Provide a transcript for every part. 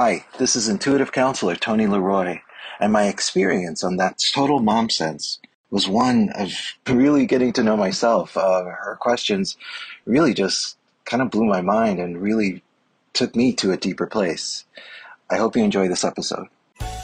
Hi, this is intuitive counselor Tony LeRoy, and my experience on that total mom sense was one of really getting to know myself. Uh, her questions really just kind of blew my mind and really took me to a deeper place. I hope you enjoy this episode.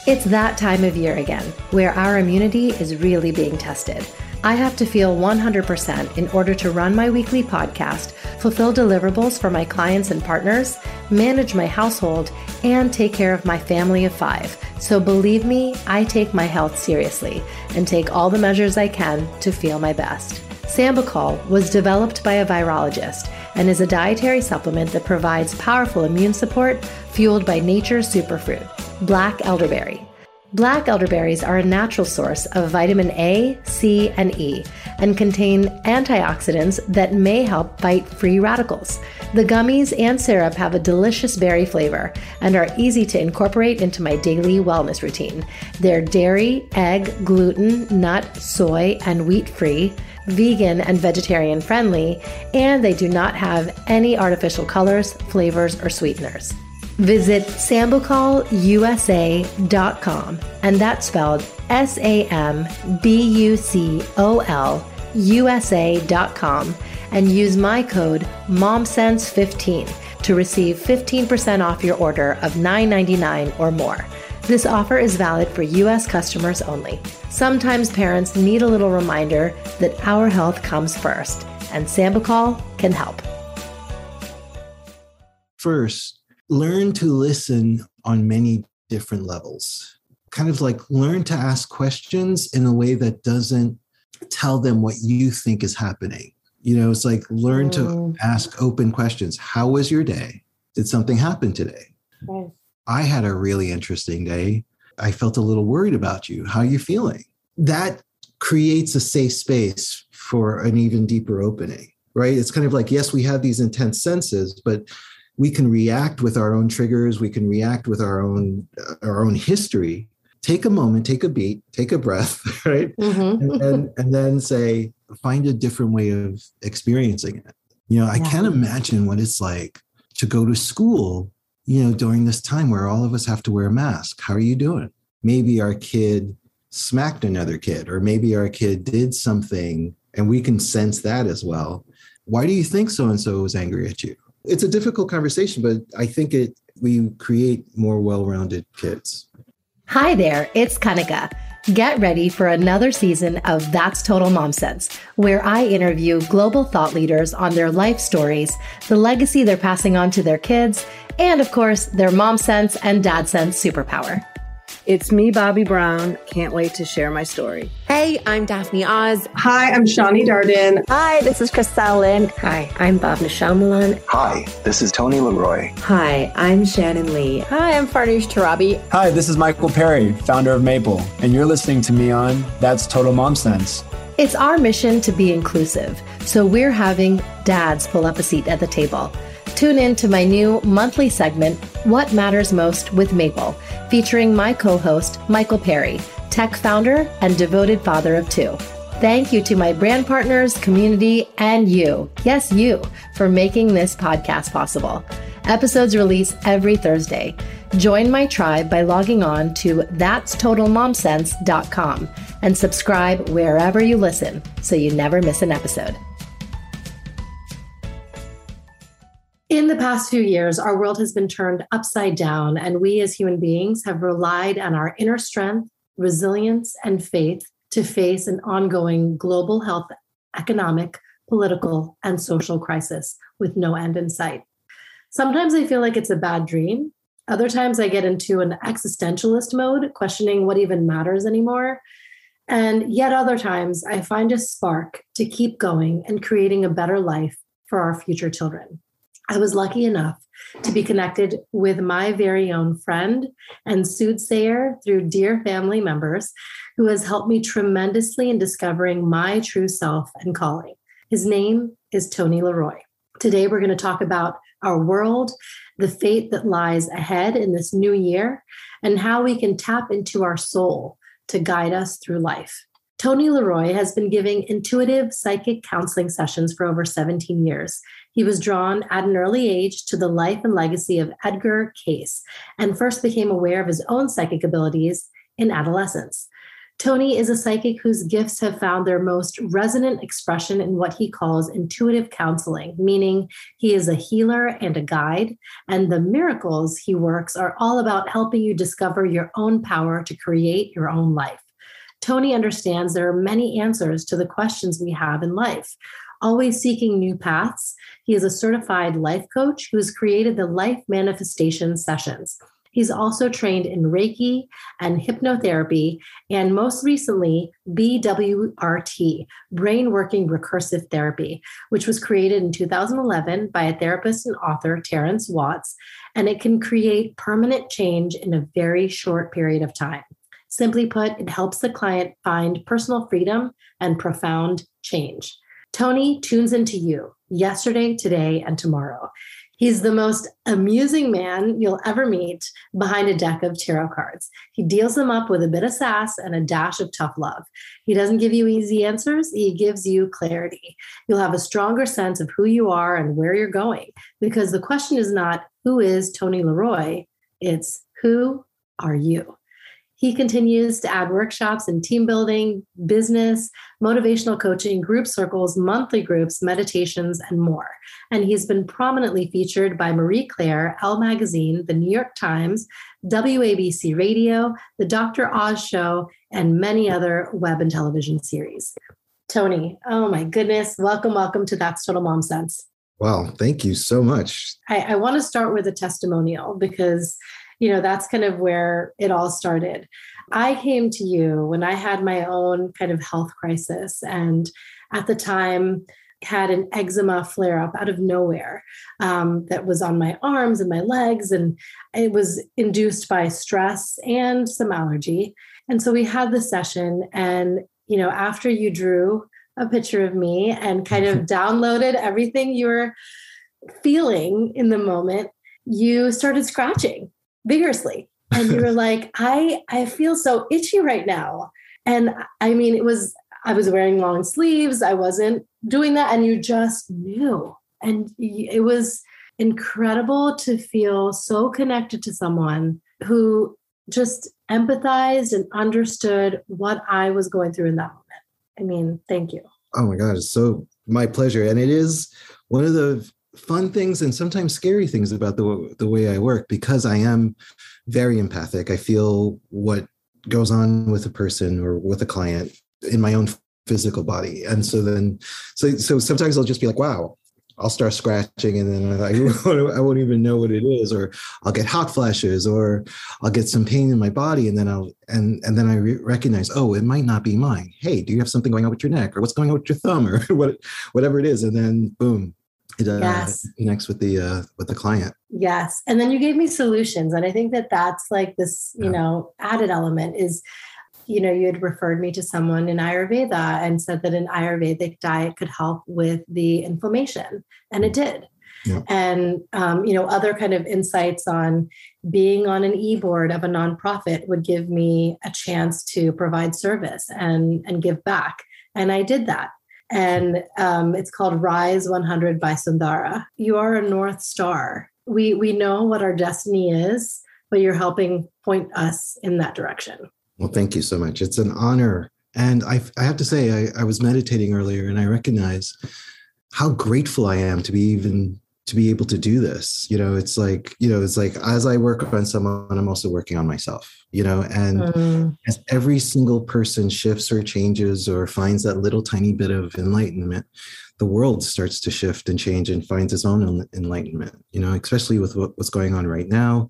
It's that time of year again, where our immunity is really being tested. I have to feel 100% in order to run my weekly podcast, fulfill deliverables for my clients and partners, manage my household, and take care of my family of five. So believe me, I take my health seriously and take all the measures I can to feel my best. Sambucol was developed by a virologist and is a dietary supplement that provides powerful immune support fueled by nature's superfruit, black elderberry. Black elderberries are a natural source of vitamin A, C, and E and contain antioxidants that may help fight free radicals. The gummies and syrup have a delicious berry flavor and are easy to incorporate into my daily wellness routine. They're dairy, egg, gluten, nut, soy, and wheat free, vegan and vegetarian friendly, and they do not have any artificial colors, flavors, or sweeteners. Visit sambucolusa.com, and that's spelled S A M B U C O L USA.com, and use my code MOMSENSE15 to receive 15% off your order of $9.99 or more. This offer is valid for U.S. customers only. Sometimes parents need a little reminder that our health comes first, and Sambucol can help. First, learn to listen on many different levels. Kind of like learn to ask questions in a way that doesn't tell them what you think is happening. You know, it's like learn to mm. ask open questions. How was your day? Did something happen today? Yes. I had a really interesting day. I felt a little worried about you. How are you feeling? That creates a safe space for an even deeper opening, right? It's kind of like, yes, we have these intense senses, but we can react with our own triggers we can react with our own uh, our own history. Take a moment take a beat take a breath right? Mm-hmm. and, then, and then say find a different way of experiencing it. You know i yeah. can't imagine what it's like to go to school you know during this time where all of us have to wear a mask. How are you doing? Maybe our kid smacked another kid or maybe our kid did something and we can sense that as well. Why do you think so and so was angry at you it's a difficult conversation, but I think it we create more well-rounded kids. Hi there, it's Kanika. Get ready for another season of That's Total Mom Sense, where I interview global thought leaders on their life stories, the legacy they're passing on to their kids, and of course, their mom sense and dad sense superpower. It's me, Bobbi Brown. Can't wait to share my story. Hey, I'm Daphne Oz. Hi, I'm Shawnee Darden. Hi, this is Crystal Lynn. Hi, I'm Bhavna Shambalan. Hi, this is Tony LeRoy. Hi, I'm Shannon Lee. Hi, I'm Farnoosh Torabi. Hi, this is Michael Perry, founder of Maple, and you're listening to me on That's Total Mom Sense. It's our mission to be inclusive, so we're having dads pull up a seat at the table. Tune in to my new monthly segment, What Matters Most with Maple, featuring my co host, Michael Perry, tech founder and devoted father of two. Thank you to my brand partners, community, and you, yes, you, for making this podcast possible. Episodes release every Thursday. Join my tribe by logging on to that'stotalmomsense.com and subscribe wherever you listen so you never miss an episode. In the past few years, our world has been turned upside down, and we as human beings have relied on our inner strength, resilience, and faith to face an ongoing global health, economic, political, and social crisis with no end in sight. Sometimes I feel like it's a bad dream. Other times I get into an existentialist mode, questioning what even matters anymore. And yet other times I find a spark to keep going and creating a better life for our future children. I was lucky enough to be connected with my very own friend and soothsayer through dear family members who has helped me tremendously in discovering my true self and calling. His name is Tony LeRoy. Today, we're going to talk about our world, the fate that lies ahead in this new year, and how we can tap into our soul to guide us through life. Tony LeRoy has been giving intuitive psychic counseling sessions for over 17 years He was drawn at an early age to the life and legacy of Edgar Cayce and first became aware of his own psychic abilities in adolescence. Tony is a psychic whose gifts have found their most resonant expression in what he calls intuitive counseling, meaning he is a healer and a guide. And the miracles he works are all about helping you discover your own power to create your own life. Tony understands there are many answers to the questions we have in life, always seeking new paths. He is a certified life coach who has created the Life Manifestation Sessions He's also trained in Reiki and hypnotherapy, and most recently, BWRT, Brain Working Recursive Therapy, which was created in 2011 by a therapist and author, Terence Watts, and it can create permanent change in a very short period of time. Simply put, it helps the client find personal freedom and profound change. Tony tunes into you yesterday, today, and tomorrow. He's the most amusing man you'll ever meet behind a deck of tarot cards. He deals them up with a bit of sass and a dash of tough love. He doesn't give you easy answers, he gives you clarity. You'll have a stronger sense of who you are and where you're going because the question is not who is Tony LeRoy, it's who are you? He continues to add workshops in team building, business, motivational coaching, group circles, monthly groups, meditations, and more. And he's been prominently featured by Marie Claire, Elle Magazine, the New York Times, WABC Radio, The Dr. Oz Show, and many other web and television series. Tony, oh my goodness. Welcome, welcome to That's Total Mom Sense. Wow, thank you so much. I, I want to start with a testimonial because you know, that's kind of where it all started. I came to you when I had my own kind of health crisis. And at the time, had an eczema flare up out of nowhere um, that was on my arms and my legs. And it was induced by stress and some allergy. And so we had the session. And, you know, after you drew a picture of me and kind of downloaded everything you were feeling in the moment, you started scratching vigorously. And you were like i i feel so itchy right now. And i mean it was i was wearing long sleeves. I wasn't doing that. And you just knew. And it was incredible to feel so connected to someone who just empathized and understood what i was going through in that moment. I mean thank you. Oh my god it's so my pleasure. And it is one of the fun things and sometimes scary things about the the way I work because I am very empathic. I feel what goes on with a person or with a client in my own physical body, and so then so so sometimes I'll just be like, wow. I'll start scratching and then I, I won't even know what it is, or I'll get hot flashes, or I'll get some pain in my body, and then I'll and and then I re- recognize, oh, it might not be mine. Hey, do you have something going on with your neck, or what's going on with your thumb, or what, whatever it is, and then boom, it uh, yes. connects with the uh, with the client yes and then you gave me solutions and i think that that's like this you yeah. know added element is you know you had referred me to someone in ayurveda and said that an ayurvedic diet could help with the inflammation and it did yeah. and um, you know other kind of insights on being on an e-board of a nonprofit would give me a chance to provide service and and give back and i did that and um, it's called Rise 100 by Sundara. You are a North Star. We, we know what our destiny is, but you're helping point us in that direction. Well, thank you so much. It's an honor. And I, I have to say, I, I was meditating earlier and I recognize how grateful I am to be even to be able to do this you know it's like you know it's like as i work on someone i'm also working on myself you know and mm. as every single person shifts or changes or finds that little tiny bit of enlightenment the world starts to shift and change and finds its own enlightenment you know especially with what, what's going on right now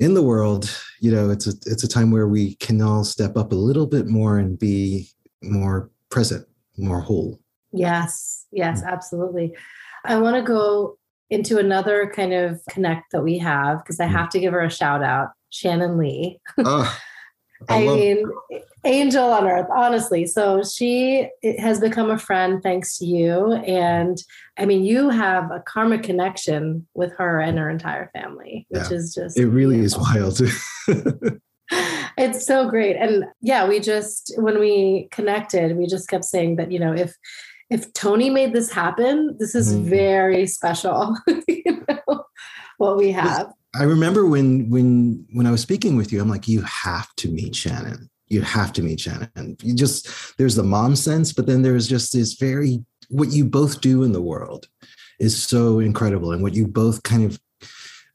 in the world you know it's a it's a time where we can all step up a little bit more and be more present more whole yes yes mm. absolutely I want to go into another kind of connect that we have because I hmm. have to give her a shout out, Shannon Lee. Uh, I, I mean, angel on earth, honestly. So she has become a friend thanks to you. And I mean, you have a karma connection with her and her entire family, which yeah, is just. It really beautiful. is wild. it's so great. And yeah, we just, when we connected, we just kept saying that, you know, if, if Tony made this happen, this is mm-hmm. very special. you know, what we have. I remember when when when I was speaking with you, I'm like, you have to meet Shannon. You have to meet Shannon. You just there's the mom sense, but then there's just this very what you both do in the world is so incredible, and what you both kind of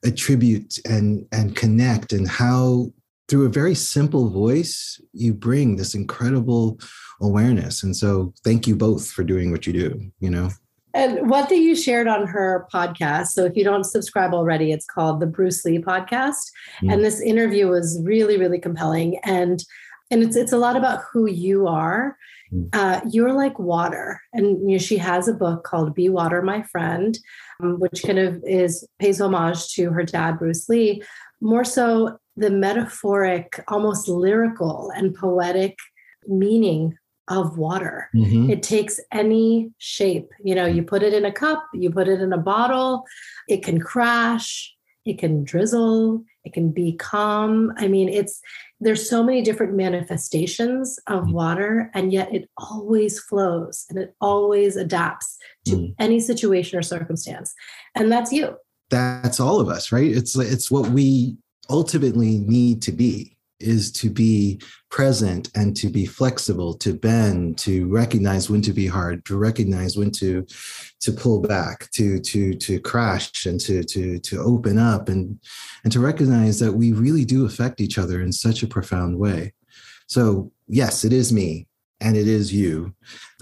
attribute and and connect, and how through a very simple voice you bring this incredible awareness. And so, thank you both for doing what you do. You know. And one thing you shared on her podcast, so if you don't subscribe already, it's called the Bruce Lee podcast. Mm. And this interview was really, really compelling. And and it's it's a lot about who you are. Mm. Uh, you're like water, and you know, she has a book called "Be Water, My Friend," um, which kind of is pays homage to her dad, Bruce Lee. More so, the metaphoric, almost lyrical and poetic meaning of water. Mm-hmm. It takes any shape. You know, you put it in a cup, you put it in a bottle, it can crash, it can drizzle, it can be calm. I mean, it's there's so many different manifestations of mm-hmm. water and yet it always flows and it always adapts to mm. any situation or circumstance. And that's you. That's all of us, right? It's it's what we ultimately need to be is to be present and to be flexible to bend to recognize when to be hard to recognize when to to pull back to to to crash and to to to open up and and to recognize that we really do affect each other in such a profound way. So yes it is me and it is you.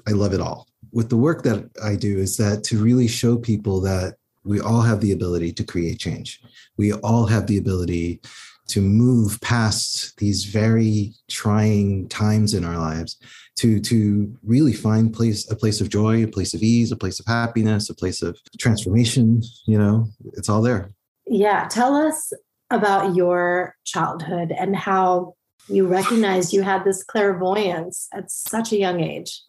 I love it all. With the work that i do is that to really show people that we all have the ability to create change. We all have the ability to move past these very trying times in our lives to to really find place a place of joy a place of ease a place of happiness a place of transformation you know? It's all there. Yeah tell us about your childhood and how you recognized you had this clairvoyance at such a young age.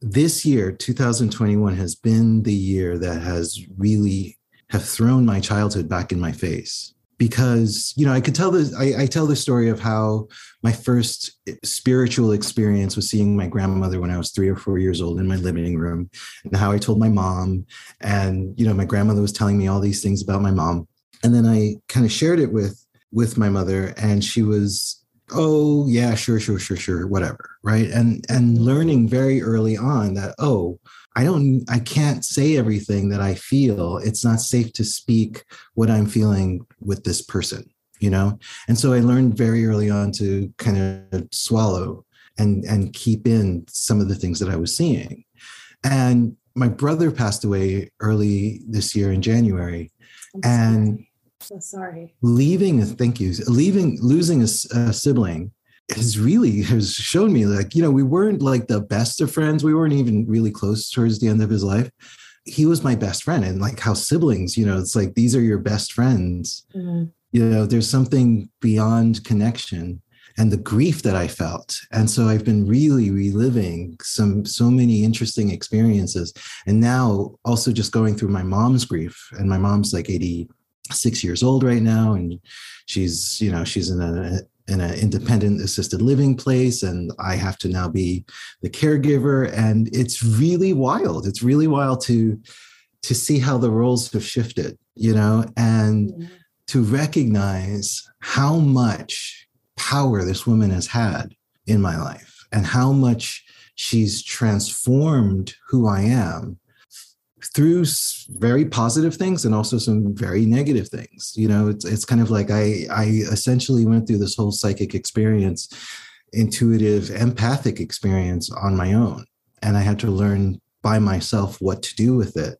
This year 2021 has been the year that has really have thrown my childhood back in my face. Because you know i could tell this I, I, tell the story of how my first spiritual experience was seeing my grandmother when i was three or four years old in my living room and how i told my mom and you know my grandmother was telling me all these things about my mom. And then i kind of shared it with with my mother and she was oh yeah sure sure sure sure whatever right and and mm-hmm. learning very early on that oh I don't, I can't say everything that I feel. It's not safe to speak what I'm feeling with this person, you know? And so I learned very early on to kind of swallow and, and keep in some of the things that I was seeing. And my brother passed away early this year in January. And. So sorry. Leaving, thank you, leaving, losing a, a sibling has really has shown me like you know we weren't like the best of friends. We weren't even really close towards the end of his life. He was my best friend and like how siblings you know it's like these are your best friends. Mm-hmm. you know there's something beyond connection and the grief that i felt. And so i've been really reliving some so many interesting experiences. And now also just going through my mom's grief and my mom's like 86 years old right now and she's you know she's in a in an independent assisted living place and i have to now be the caregiver and it's really wild it's really wild to to see how the roles have shifted you know and yeah. to recognize how much power this woman has had in my life and how much she's transformed who i am through very positive things and also some very negative things you know it's, it's kind of like i i essentially went through this whole psychic experience intuitive empathic experience on my own and i had to learn by myself what to do with it.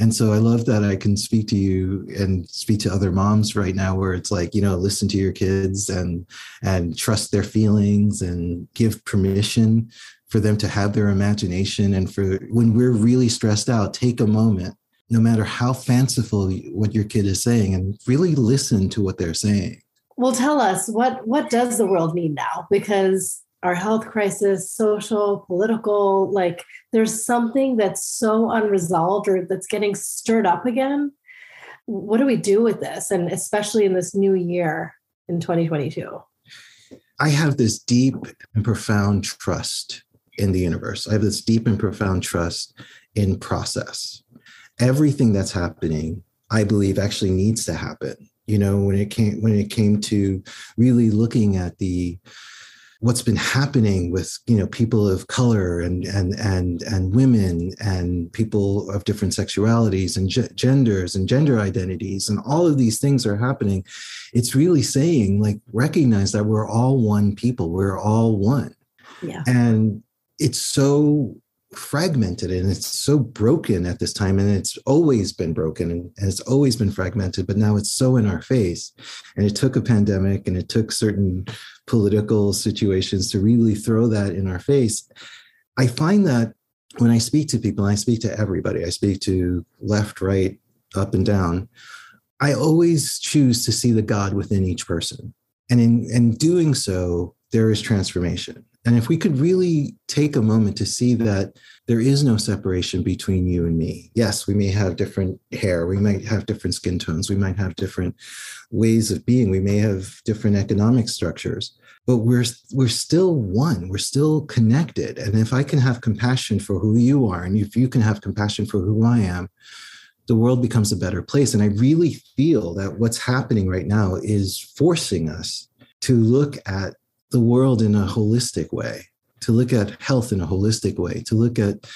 And so i love that i can speak to you and speak to other moms right now where it's like you know listen to your kids and and trust their feelings and give permission for them to have their imagination and for when we're really stressed out take a moment no matter how fanciful what your kid is saying and really listen to what they're saying. Well tell us what what does the world need now? Because our health crisis social political like there's something that's so unresolved or that's getting stirred up again. What do we do with this? And especially in this new year in 2022 i have this deep and profound trust in the universe. I have this deep and profound trust in process. Everything that's happening, I believe, actually needs to happen. You know, when it came when it came to really looking at the what's been happening with you know people of color and and and and women and people of different sexualities and g- genders and gender identities and all of these things are happening it's really saying like recognize that we're all one people we're all one yeah and it's so fragmented and it's so broken at this time and it's always been broken and, it's always been fragmented but now it's so in our face. And it took a pandemic and it took certain political situations to really throw that in our face. I find that when i speak to people i speak to everybody i speak to left right up and down i always choose to see the god within each person. And in, in doing so there is transformation and if we could really take a moment to see that there is no separation between you and me. Yes, we may have different hair, we might have different skin tones, we might have different ways of being, we may have different economic structures, but we're we're still one. We're still connected. And if I can have compassion for who you are and if you can have compassion for who I am, the world becomes a better place. And I really feel that what's happening right now is forcing us to look at the world in a holistic way, to look at health in a holistic way, to look at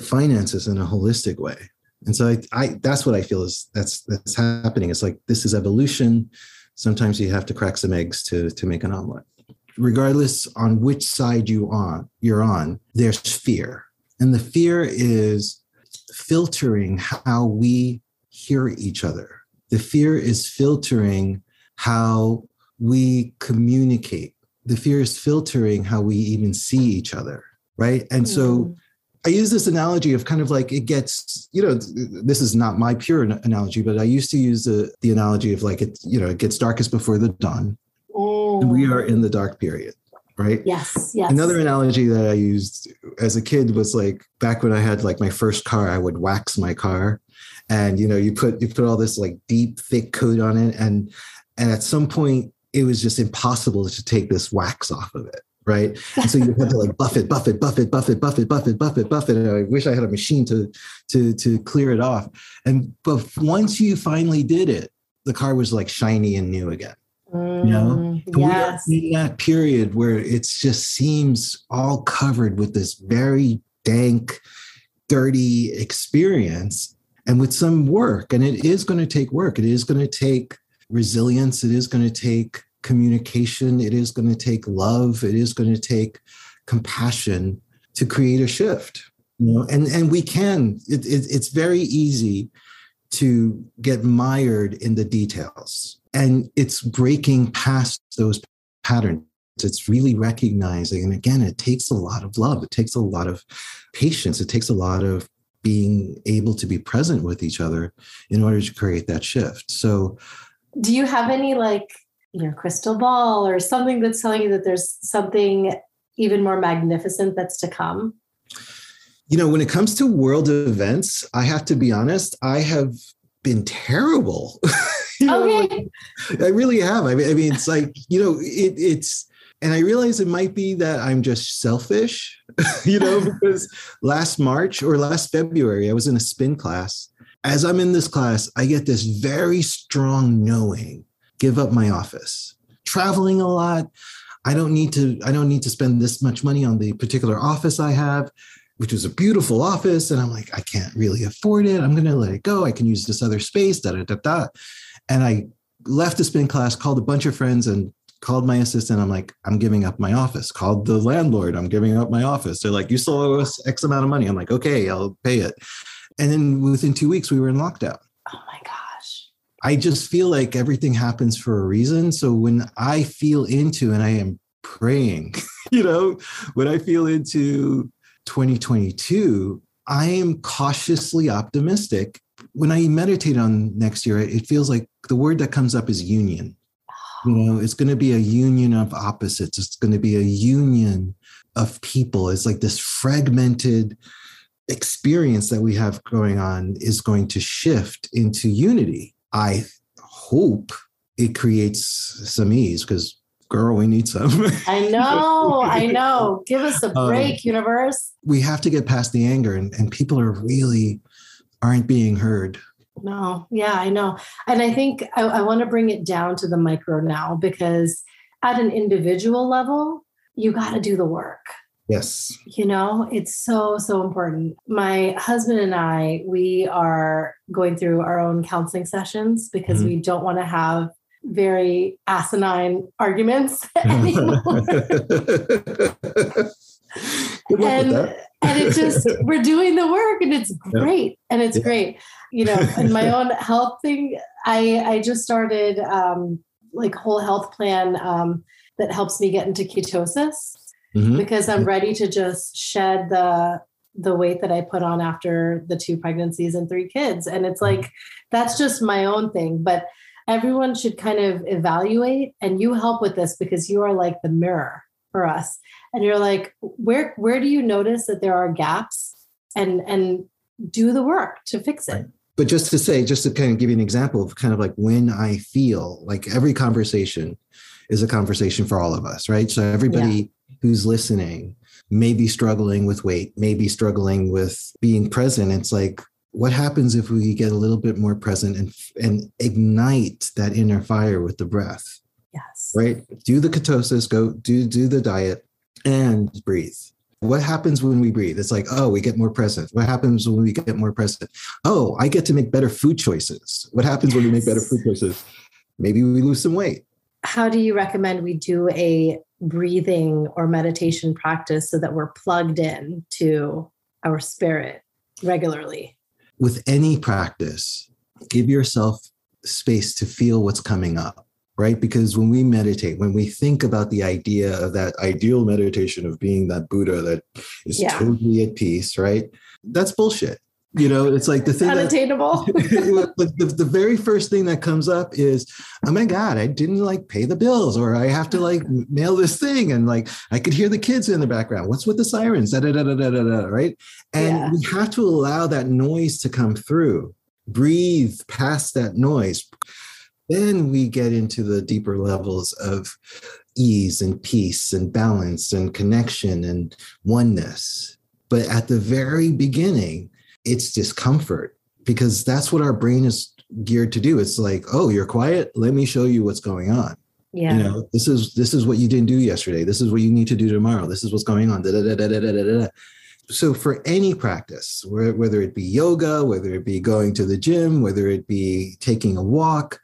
finances in a holistic way. And so I, I that's what I feel is that's that's happening. It's like this is evolution. Sometimes you have to crack some eggs to to make an omelet. Regardless on which side you on you're on, there's fear. And the fear is filtering how we hear each other. The fear is filtering how we communicate the fear is filtering how we even see each other right? And so mm. i use this analogy of kind of like it gets you know this is not my pure analogy but i used to use the, the analogy of like it you know it gets darkest before the dawn. And we are in the dark period right? Yes yes. Another analogy that i used as a kid was like back when i had like my first car i would wax my car. And you know you put you put all this like deep thick coat on it. And and at some point it was just impossible to take this wax off of it right? And so you had to like buff it, buff it, buff it, buff it, buff it, buff it, buff it, buff it. And I wish I had a machine to to to clear it off. And but once you finally did it, the car was like shiny and new again. Mm, you know, yes. we are in that period where it just seems all covered with this very dank, dirty experience, and with some work. And it is going to take work. It is going to take resilience. It is going to take communication. It is going to take love. It is going to take compassion to create a shift. You know, and and we can. It, it, it's very easy to get mired in the details, and it's breaking past those patterns. It's really recognizing, and again, it takes a lot of love. It takes a lot of patience. It takes a lot of being able to be present with each other in order to create that shift. So do you have any like your crystal ball or something that's telling you that there's something even more magnificent that's to come? You know, when it comes to world events, I have to be honest, I have been terrible. you know, okay. Like, I really have. I mean, I mean, it's like, you know, it, it's, and I realize it might be that I'm just selfish, you know, because last March or last February, I was in a spin class as I'm in this class, I get this very strong knowing give up my office. Traveling a lot. I don't need to I don't need to spend this much money on the particular office I have, which was a beautiful office and I'm like I can't really afford it. I'm going to let it go. I can use this other space da da da da. And I left the spin class, called a bunch of friends and called my assistant. I'm like, I'm giving up my office. Called the landlord. I'm giving up my office. They're like, you still owe us X amount of money. I'm like, okay, I'll pay it. And then within two weeks, we were in lockdown. Oh my gosh. I just feel like everything happens for a reason. So when I feel into, and I am praying, you know, when I feel into 2022, I am cautiously optimistic. When I meditate on next year, it feels like the word that comes up is union. You know, it's going to be a union of opposites. It's going to be a union of people. It's like this fragmented experience that we have going on is going to shift into unity. I hope it creates some ease because girl, we need some. I know, I know. Give us a um, break, um, universe. We have to get past the anger, and, and people are really aren't being heard. No, yeah, I know. And I think I, I want to bring it down to the micro now because at an individual level, you got to do the work. Yes. You know, it's so, so important. My husband and I, we are going through our own counseling sessions because mm-hmm. we don't want to have very asinine arguments anymore. and, and it just we're doing the work and it's great and it's yeah. great you know in my own health thing i i just started um like whole health plan um that helps me get into ketosis mm-hmm. because i'm ready to just shed the the weight that i put on after the two pregnancies and three kids. And it's like that's just my own thing but everyone should kind of evaluate and you help with this because you are like the mirror for us. And you're like where where do you notice that there are gaps and and do the work to fix it? But just to say just to kind of give you an example of kind of like when i feel like every conversation is a conversation for all of us right? So everybody. Who's listening may be struggling with weight maybe struggling with being present it's like what happens if we get a little bit more present and and ignite that inner fire with the breath yes right do the ketosis go do do the diet and breathe. What happens when we breathe? It's like, oh, we get more present. What happens when we get more present? Oh, I get to make better food choices. What happens yes. when we make better food choices? Maybe we lose some weight. How do you recommend we do a breathing or meditation practice so that we're plugged in to our spirit regularly? With any practice, give yourself space to feel what's coming up right? Because when we meditate, when we think about the idea of that ideal meditation of being that Buddha that is yeah. totally at peace, right? That's bullshit. You know, it's like the thing unattainable. That, the, the, very first thing that comes up is, oh my God, I didn't like pay the bills, or I have to like mail this thing, and like I could hear the kids in the background. What's with the sirens? Da, da, da, da, da, da, right? And yeah. we have to allow that noise to come through. Breathe past that noise then we get into the deeper levels of ease and peace and balance and connection and oneness. But at the very beginning, it's discomfort because that's what our brain is geared to do. It's like, oh, you're quiet. Let me show you what's going on. Yeah. You know, this is this is what you didn't do yesterday. This is what you need to do tomorrow. This is what's going on. Da, da, da, so for any practice, whether it be yoga, whether it be going to the gym, whether it be taking a walk,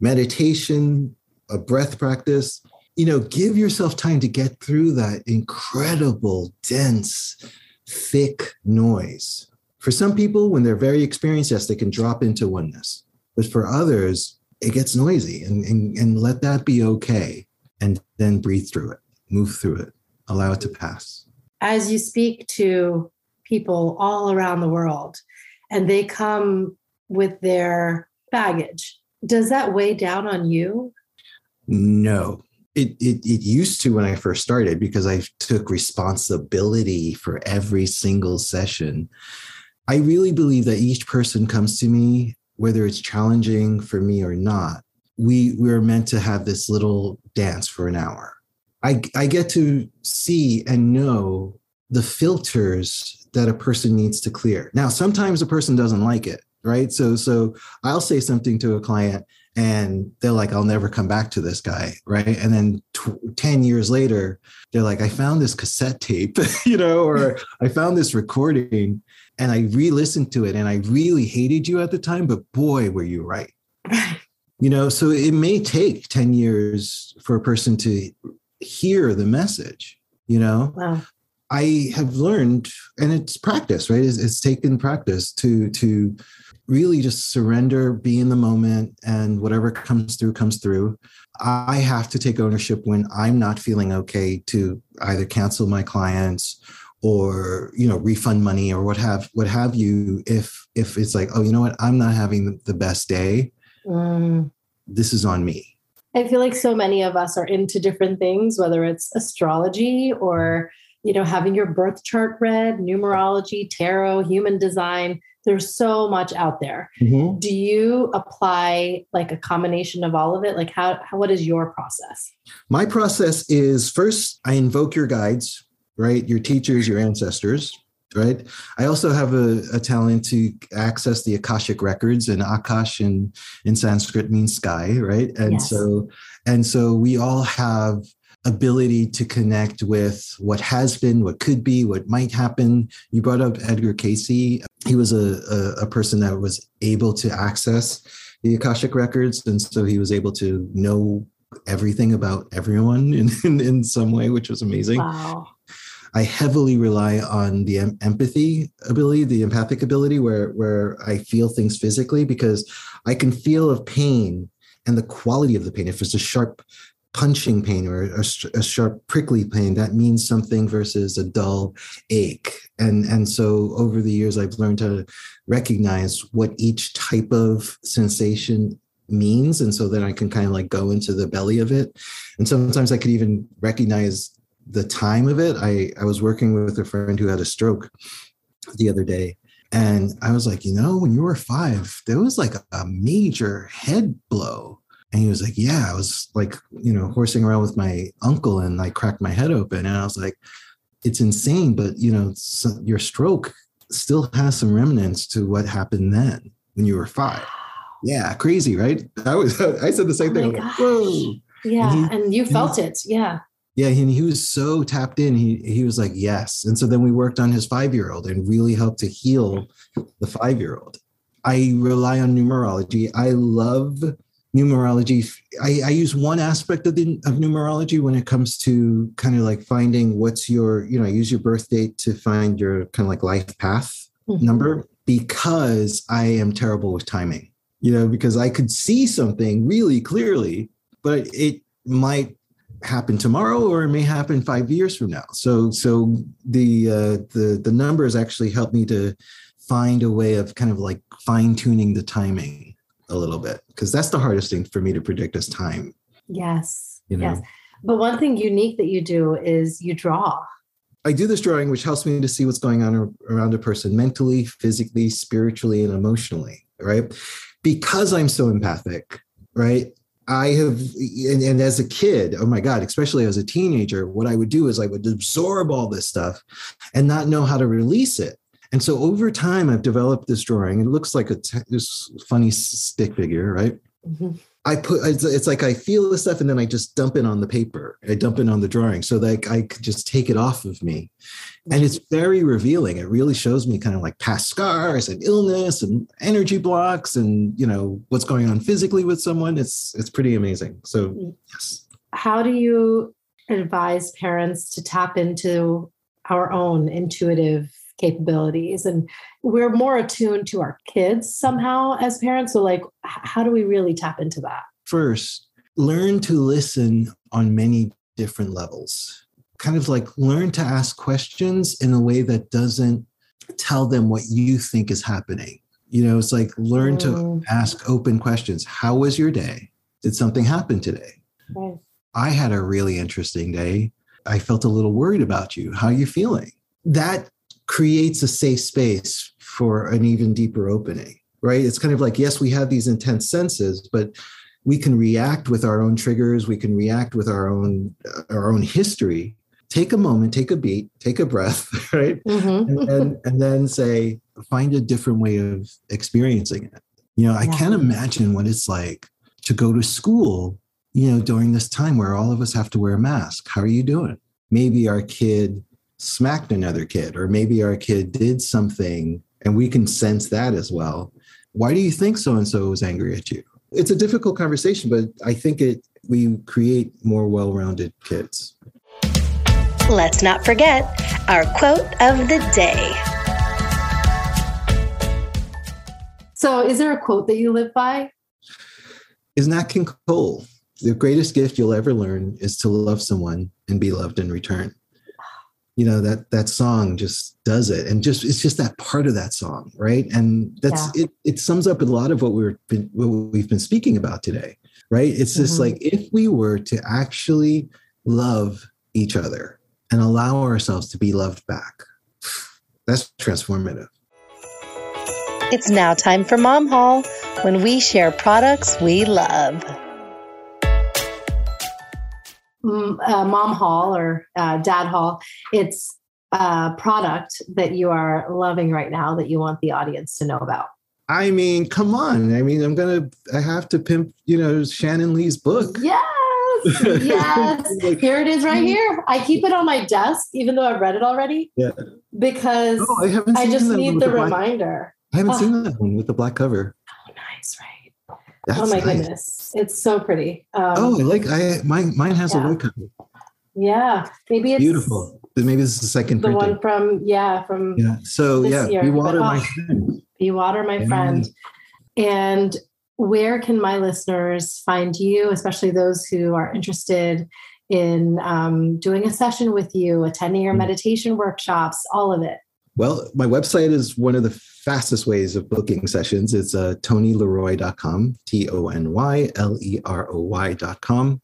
meditation, a breath practice, you know, give yourself time to get through that incredible, dense, thick noise. For some people, when they're very experienced, yes, they can drop into oneness. But for others, it gets noisy and, and, and let that be okay. And then breathe through it, move through it, allow it to pass. As you speak to people all around the world and they come with their baggage does that weigh down on you? No. It, it, it used to when I first started because I took responsibility for every single session. I really believe that each person comes to me, whether it's challenging for me or not. We we're meant to have this little dance for an hour. I, I get to see and know the filters that a person needs to clear. Now, sometimes a person doesn't like it right so so i'll say something to a client and they're like i'll never come back to this guy right? And then t- 10 years later they're like i found this cassette tape you know or i found this recording and i re-listened to it and i really hated you at the time but boy were you right. You know so it may take 10 years for a person to hear the message you know? Wow. I have learned and it's practice right it's, it's taken practice to to really just surrender, be in the moment, and whatever comes through, comes through. I have to take ownership when I'm not feeling okay to either cancel my clients or you know refund money or what have what have you if if it's like oh you know what i'm not having the best day mm. this is on me i feel like so many of us are into different things whether it's astrology or you know having your birth chart read numerology tarot human design there's so much out there. Mm-hmm. Do you apply like a combination of all of it? Like how, how what is your process? My process is first I invoke your guides, right? Your teachers, your ancestors, right? I also have a, a talent to access the Akashic records, and Akash in, in Sanskrit means sky, right? And yes. so and so we all have ability to connect with what has been, what could be, what might happen. You brought up Edgar Cayce. He was a, a, a, person that was able to access the Akashic records. And so he was able to know everything about everyone in, in, in some way, which was amazing. Wow. I heavily rely on the em- empathy ability, the empathic ability, where where I feel things physically because I can feel of pain and the quality of the pain. If it's a sharp punching pain or a, a, sharp prickly pain that means something versus a dull ache. And and so over the years i've learned to recognize what each type of sensation means and so then i can kind of like go into the belly of it. And sometimes i could even recognize the time of it. I i was working with a friend who had a stroke the other day and i was like you know when you were five there was like a major head blow and he was like, Yeah, I was like, you know, horsing around with my uncle and I cracked my head open. And I was like, It's insane, but, you know, so your stroke still has some remnants to what happened then when you were five. Yeah, crazy, right? I was, I said the same oh thing. Like, Whoa. Yeah. And, he, and you felt he, it. Yeah. Yeah. And he was so tapped in. He, he was like, Yes. And so then we worked on his five year old and really helped to heal the five year old. I rely on numerology. I love numerology I, I, use one aspect of the of numerology when it comes to kind of like finding what's your you know i use your birth date to find your kind of like life path mm-hmm. number because i am terrible with timing you know because i could see something really clearly but it might happen tomorrow or it may happen five years from now so so the uh the the numbers actually help me to find a way of kind of like fine tuning the timing a little bit because that's the hardest thing for me to predict is time. Yes. You know? Yes. But one thing unique that you do is you draw. I do this drawing, which helps me to see what's going on around a person mentally, physically, spiritually, and emotionally, right? Because I'm so empathic, right? I have, and, and, as a kid, oh my God, especially as a teenager, what I would do is I would absorb all this stuff and not know how to release it. And so over time, I've developed this drawing. It looks like a t- this funny stick figure, right? Mm-hmm. I put it's, it's, like I feel the stuff and then I just dump it on the paper. I dump it on the drawing so that I could just take it off of me. And it's very revealing. It really shows me kind of like past scars and illness and energy blocks and you know what's going on physically with someone. It's it's pretty amazing. So mm. yes. How do you advise parents to tap into our own intuitive capabilities and we're more attuned to our kids somehow as parents. So like how do we really tap into that? First learn to listen on many different levels. Kind of like learn to ask questions in a way that doesn't tell them what you think is happening. You know it's like learn to mm. ask open questions. How was your day? Did something happen today? I had a really interesting day. I felt a little worried about you. How are you feeling? That creates a safe space for an even deeper opening, right? It's kind of like, yes, we have these intense senses, but we can react with our own triggers. We can react with our own our own history. Take a moment, take a beat, take a breath, right? Mm-hmm. And, then, and then say, find a different way of experiencing it. You know, I yeah. can't imagine what it's like to go to school, you know, during this time where all of us have to wear a mask. How are you doing? Maybe our kid smacked another kid, or maybe our kid did something and we can sense that as well. Why do you think so and so was angry at you? It's a difficult conversation, but I think it we create more well-rounded kids. Let's not forget our quote of the day. So, is there a quote that you live by? Is Nat King Cole. The greatest gift you'll ever learn is to love someone and be loved in return you know that that song just does it and just it's just that part of that song right and that's yeah. it it sums up a lot of what we're been, what we've been speaking about today right it's just mm-hmm. like if we were to actually love each other and allow ourselves to be loved back that's transformative It's now time for Mom haul when we share products we love. Mm, uh, Mom Haul or uh, Dad Haul, it's a product that you are loving right now that you want the audience to know about. I mean, come on. I mean, I'm gonna I have to pimp, you know, Shannon Lee's book. Yes. Yes. like, here it is right here. I keep it on my desk, even though I've read it already. Yeah. Because I, haven't I just need the, the reminder. I haven't oh. seen that one with the black cover. Oh, nice, right? That's oh my nice. goodness. It's so pretty. Um, oh, I like I mine mine has yeah. a white cover. Yeah. Maybe it's beautiful. Maybe this is the second the printing. one from yeah, from yeah. So yeah, year. be water but, my oh, friend. Be water my yeah. friend. And where can my listeners find you, especially those who are interested in um, doing a session with you, attending your mm-hmm. meditation workshops, all of it? Well, my website is one of the fastest ways of booking sessions. It's uh, tonyleroy.com, T O N Y L E R O Y.com.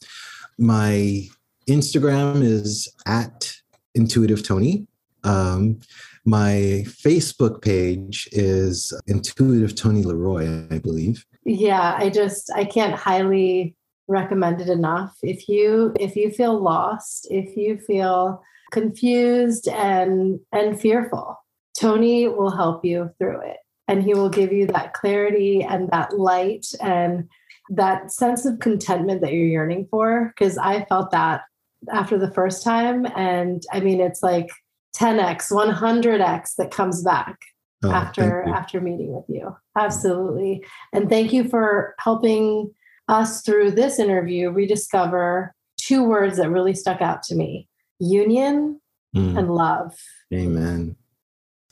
My Instagram is at intuitive Tony. Um, my Facebook page is Intuitive Tony LeRoy, I believe. Yeah, I just I can't highly recommend it enough. If you if you feel lost, if you feel confused and and fearful, Tony will help you through it. And he will give you that clarity and that light and that sense of contentment that you're yearning for. Because I felt that after the first time. And I mean, it's like 10x, 100x that comes back oh, after after meeting with you. Absolutely. And thank you for helping us through this interview rediscover two words that really stuck out to me union mm. and love. Amen.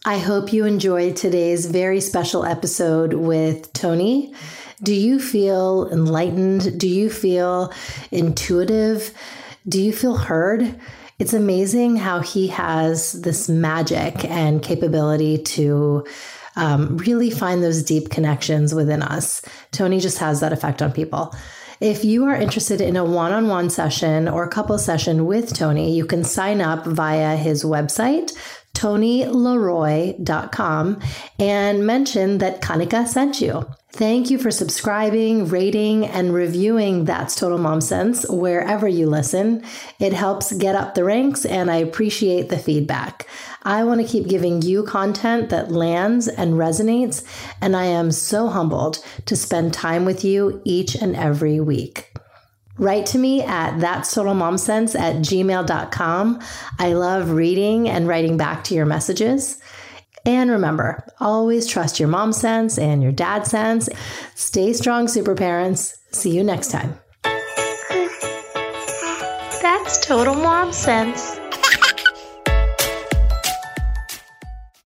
I hope you enjoyed today's very special episode with Tony. Do you feel enlightened? Do you feel intuitive? Do you feel heard? It's amazing how he has this magic and capability to um, really find those deep connections within us. Tony just has that effect on people. If you are interested in a one on one session or couple session with Tony, you can sign up via his website, tonyleroy.com, and mention that Kanika sent you. Thank you for subscribing, rating, and reviewing That's Total Mom Sense wherever you listen. It helps get up the ranks, and I appreciate the feedback. I want to keep giving you content that lands and resonates, and I am so humbled to spend time with you each and every week. Write to me at that's total mom sense at gmail.com. I love reading and writing back to your messages. And remember, always trust your mom sense and your dad sense. Stay strong, super parents. See you next time. That's total mom sense.